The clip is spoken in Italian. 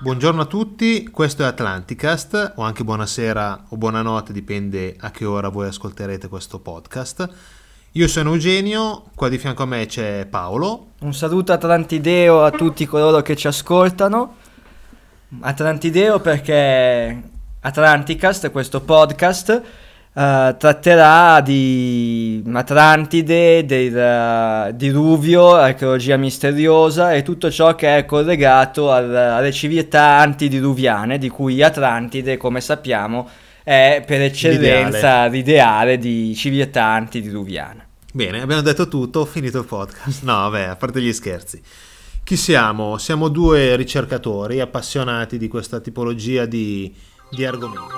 Buongiorno a tutti, questo è Atlanticast, o anche buonasera o buonanotte, dipende a che ora voi ascolterete questo podcast. Io sono Eugenio, qua di fianco a me c'è Paolo. Un saluto Atlantideo a tutti coloro che ci ascoltano. Atlantideo perché Atlanticast, questo podcast, Uh, tratterà di Atlantide, del uh, diluvio, archeologia misteriosa e tutto ciò che è collegato al, alle civiltà antidiluviane, di cui Atlantide, come sappiamo, è per eccellenza l'ideale, l'ideale di civiltà antidiluviana. Bene, abbiamo detto tutto, ho finito il podcast. No, vabbè, a parte gli scherzi. Chi siamo? Siamo due ricercatori appassionati di questa tipologia di, di argomenti.